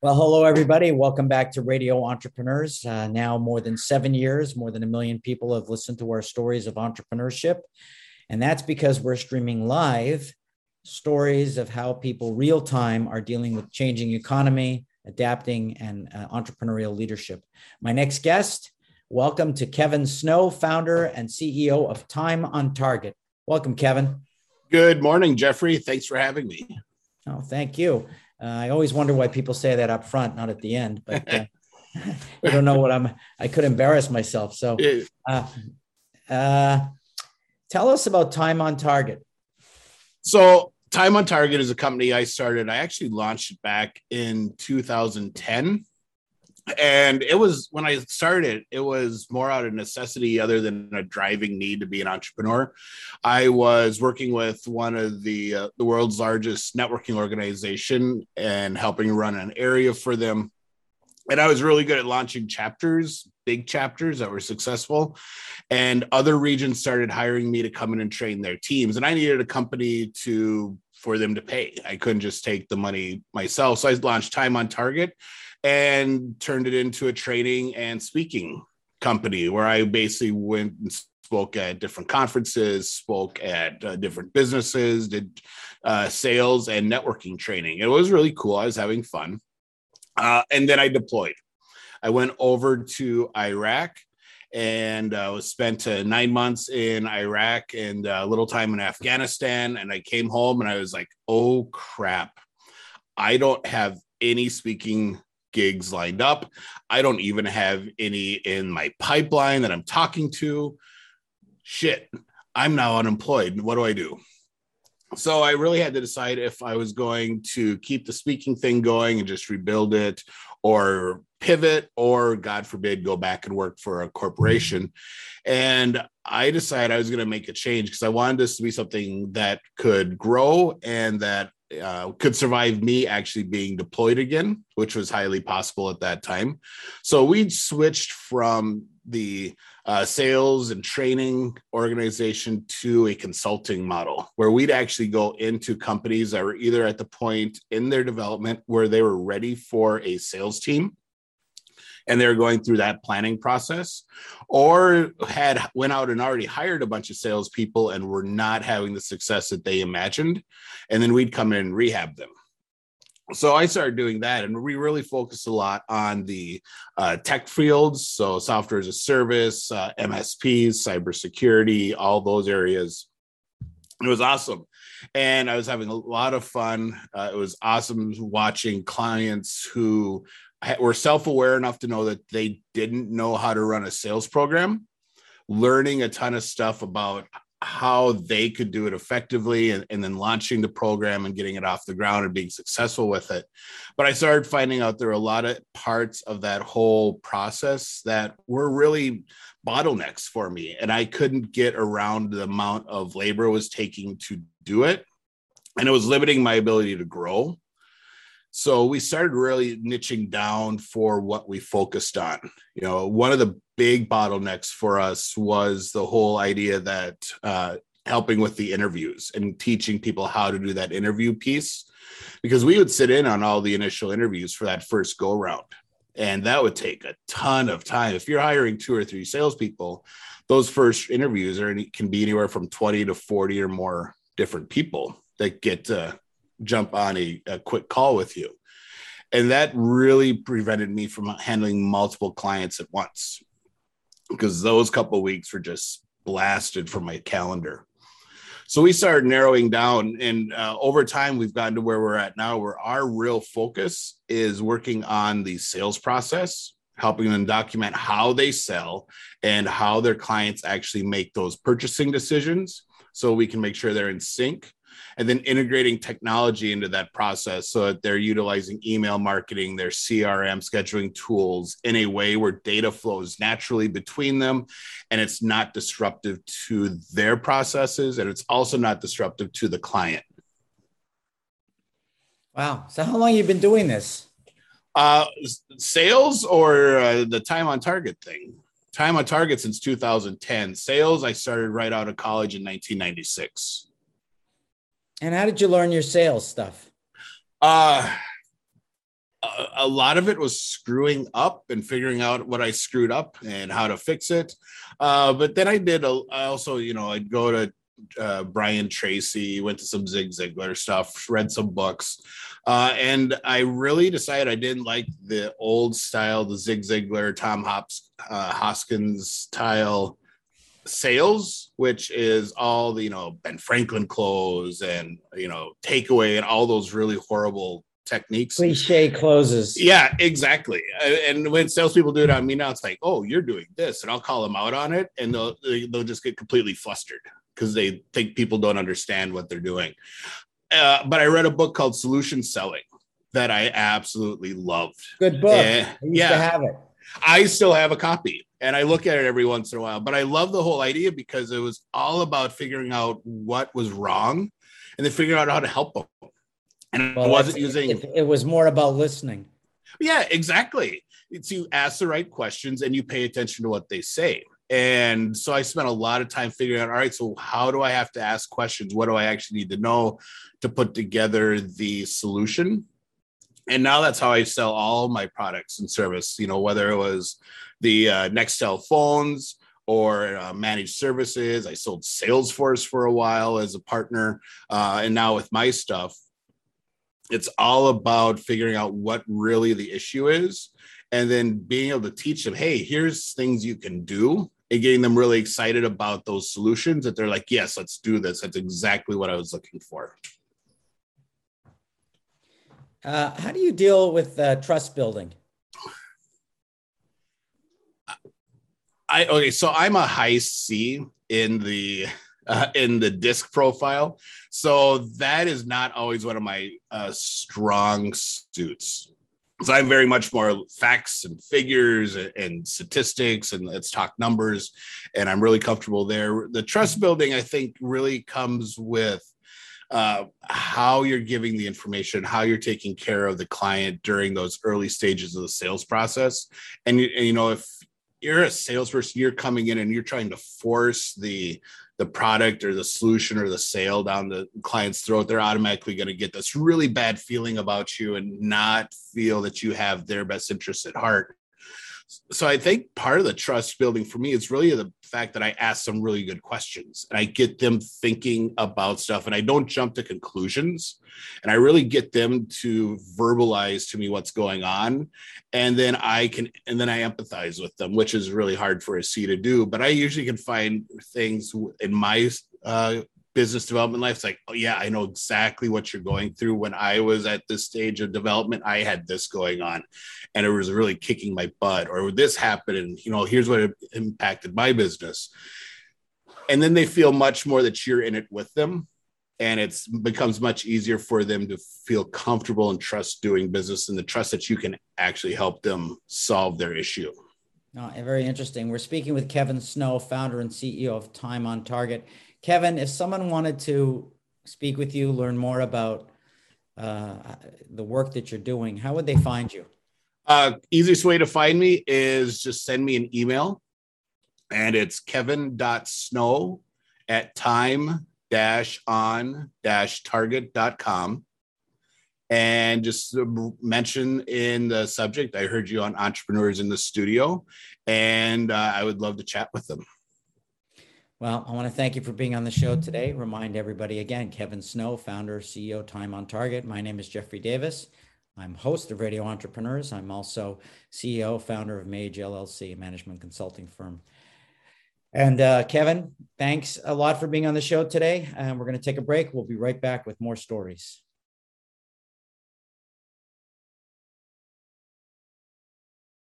Well, hello, everybody. Welcome back to Radio Entrepreneurs. Uh, now, more than seven years, more than a million people have listened to our stories of entrepreneurship. And that's because we're streaming live stories of how people real time are dealing with changing economy, adapting, and uh, entrepreneurial leadership. My next guest, welcome to Kevin Snow, founder and CEO of Time on Target. Welcome, Kevin. Good morning, Jeffrey. Thanks for having me. Oh, thank you. Uh, I always wonder why people say that up front, not at the end. But uh, I don't know what I'm. I could embarrass myself. So, uh, uh, tell us about Time on Target. So, Time on Target is a company I started. I actually launched it back in 2010 and it was when I started, it was more out of necessity other than a driving need to be an entrepreneur. I was working with one of the uh, the world's largest networking organization and helping run an area for them. And I was really good at launching chapters, big chapters that were successful. And other regions started hiring me to come in and train their teams. And I needed a company to for them to pay. I couldn't just take the money myself. So I launched Time on Target and turned it into a training and speaking company where I basically went and spoke at different conferences, spoke at uh, different businesses, did uh, sales and networking training. It was really cool. I was having fun. Uh, and then I deployed. I went over to Iraq and uh, was spent uh, nine months in Iraq and uh, a little time in Afghanistan. And I came home and I was like, oh crap, I don't have any speaking gigs lined up. I don't even have any in my pipeline that I'm talking to. Shit, I'm now unemployed. What do I do? So I really had to decide if I was going to keep the speaking thing going and just rebuild it or pivot or god forbid go back and work for a corporation. And i decided i was going to make a change because i wanted this to be something that could grow and that uh, could survive me actually being deployed again, which was highly possible at that time. So we switched from the uh, sales and training organization to a consulting model where we'd actually go into companies that were either at the point in their development where they were ready for a sales team and they're going through that planning process or had went out and already hired a bunch of salespeople and were not having the success that they imagined and then we'd come in and rehab them so I started doing that, and we really focused a lot on the uh, tech fields, so software as a service, uh, MSPs, cybersecurity, all those areas. It was awesome, and I was having a lot of fun. Uh, it was awesome watching clients who were self-aware enough to know that they didn't know how to run a sales program learning a ton of stuff about how they could do it effectively and, and, then launching the program and getting it off the ground and being successful with it. But i started finding out there were a lot of parts of that whole process that were really bottlenecks for me and i couldn't get around the amount of labor it was taking to do it. And it was limiting my ability to grow so we started really niching down for what we focused on. You know, one of the big bottlenecks for us was the whole idea that uh, helping with the interviews and teaching people how to do that interview piece, because we would sit in on all the initial interviews for that first go round. And that would take a ton of time. If you're hiring two or three salespeople, those first interviews are can be anywhere from 20 to 40 or more different people that get to jump on a, a quick call with you. And that really prevented me from handling multiple clients at once because those couple weeks were just blasted from my calendar. So we started narrowing down, and uh, over time, we've gotten to where we're at now, where our real focus is working on the sales process, helping them document how they sell and how their clients actually make those purchasing decisions so we can make sure they're in sync and then integrating technology into that process so that they're utilizing email marketing, their CRM scheduling tools in a way where data flows naturally between them and it's not disruptive to their processes and it's also not disruptive to the client. Wow. So how long you been doing this? Uh, sales or uh, the time on target thing? Time on target since 2010. Sales, I started right out of college in 1996. And how did you learn your sales stuff? Uh, uh, a lot of it was screwing up and figuring out what I screwed up and how to fix it. Uh, but then I did a, I also, you know, I'd go to uh, Brian Tracy, went to some Zig Ziglar stuff, read some books. Uh, and I really decided I didn't like the old style, the Zig Ziglar, Tom Hops, uh, Hopkins style sales, which is all the, you know, Ben Franklin close and, you know, takeaway and all those really horrible techniques. Cliche closes. Yeah, exactly. And when salespeople do it on me now, it's like, oh, you're doing this, and I'll call them out on it, and they'll they'll just get completely flustered because they think people don't understand what they're doing. Uh, but I read a book called Solution Selling that I absolutely loved. Good book. yeah, you should have it. I still have a copy and I look at it every once in a while. But I love the whole idea because it was all about figuring out what was wrong and then figuring out how to help them. And well, I wasn't using it, it was more about listening. Yeah, exactly. It's you ask the right questions and you pay attention to what they say. And so I spent a lot of time figuring out, all right, so how do I have to ask questions? What do I actually need to know to put together the solution? And now that's how I sell all my products and service, you know, whether it was the uh, Nextel phones or uh, managed services. I sold Salesforce for a while as a partner. Uh, and now with my stuff, it's all about figuring out what really the issue is and then being able to teach them hey here's things you can do and getting them really excited about those solutions that they're like, yes, let's do this. That's exactly what I was looking for. Uh, how do you deal with uh, trust building? I okay, so I'm a high C in the uh, in the DISC profile, so that is not always one of my uh, strong suits so I'm very much more facts and figures and statistics and let's talk numbers. And I'm really comfortable there. The trust building, I think, really comes with uh, how you're giving the information, how you're taking care of the client during those early stages of the sales process. And, and you know, if you're a salesperson, you're coming in and you're trying to force the the product or the solution or the sale down the client's throat, they're automatically going to get this really bad feeling about you and not feel that you have their best interests at heart so I think part of the trust building for me is really the fact that I ask some really good questions and I get them thinking about stuff and I don't jump to conclusions. And I really get them to verbalize to me what's going on. And then I can and then I empathize with them which is really hard for a C to do. But I usually can find things in my uh, business development life, it's like, oh yeah, I know exactly what you're going through. When I was at this stage of development, I had this going on, and it was really kicking my butt. Or this happened, and you know, here's what impacted my business. And then they feel much more that you're in it with them, and it becomes much easier for them to feel comfortable and trust doing business, and the trust that you can actually help them solve their issue. Oh, very interesting. We're speaking with Kevin Snow, founder and CEO of Time on Target. Kevin, if someone wanted to speak with you, learn more about uh, the work that you're doing, how would they find you? Uh, easiest way to find me is just send me an email, and it's kevin.snow at time on target.com. And just mention in the subject, I heard you on Entrepreneurs in the Studio, and uh, I would love to chat with them. Well, I want to thank you for being on the show today. Remind everybody again, Kevin Snow, founder, CEO, Time on Target. My name is Jeffrey Davis. I'm host of Radio Entrepreneurs. I'm also CEO, founder of Mage LLC, a management consulting firm. And uh, Kevin, thanks a lot for being on the show today. And we're going to take a break. We'll be right back with more stories.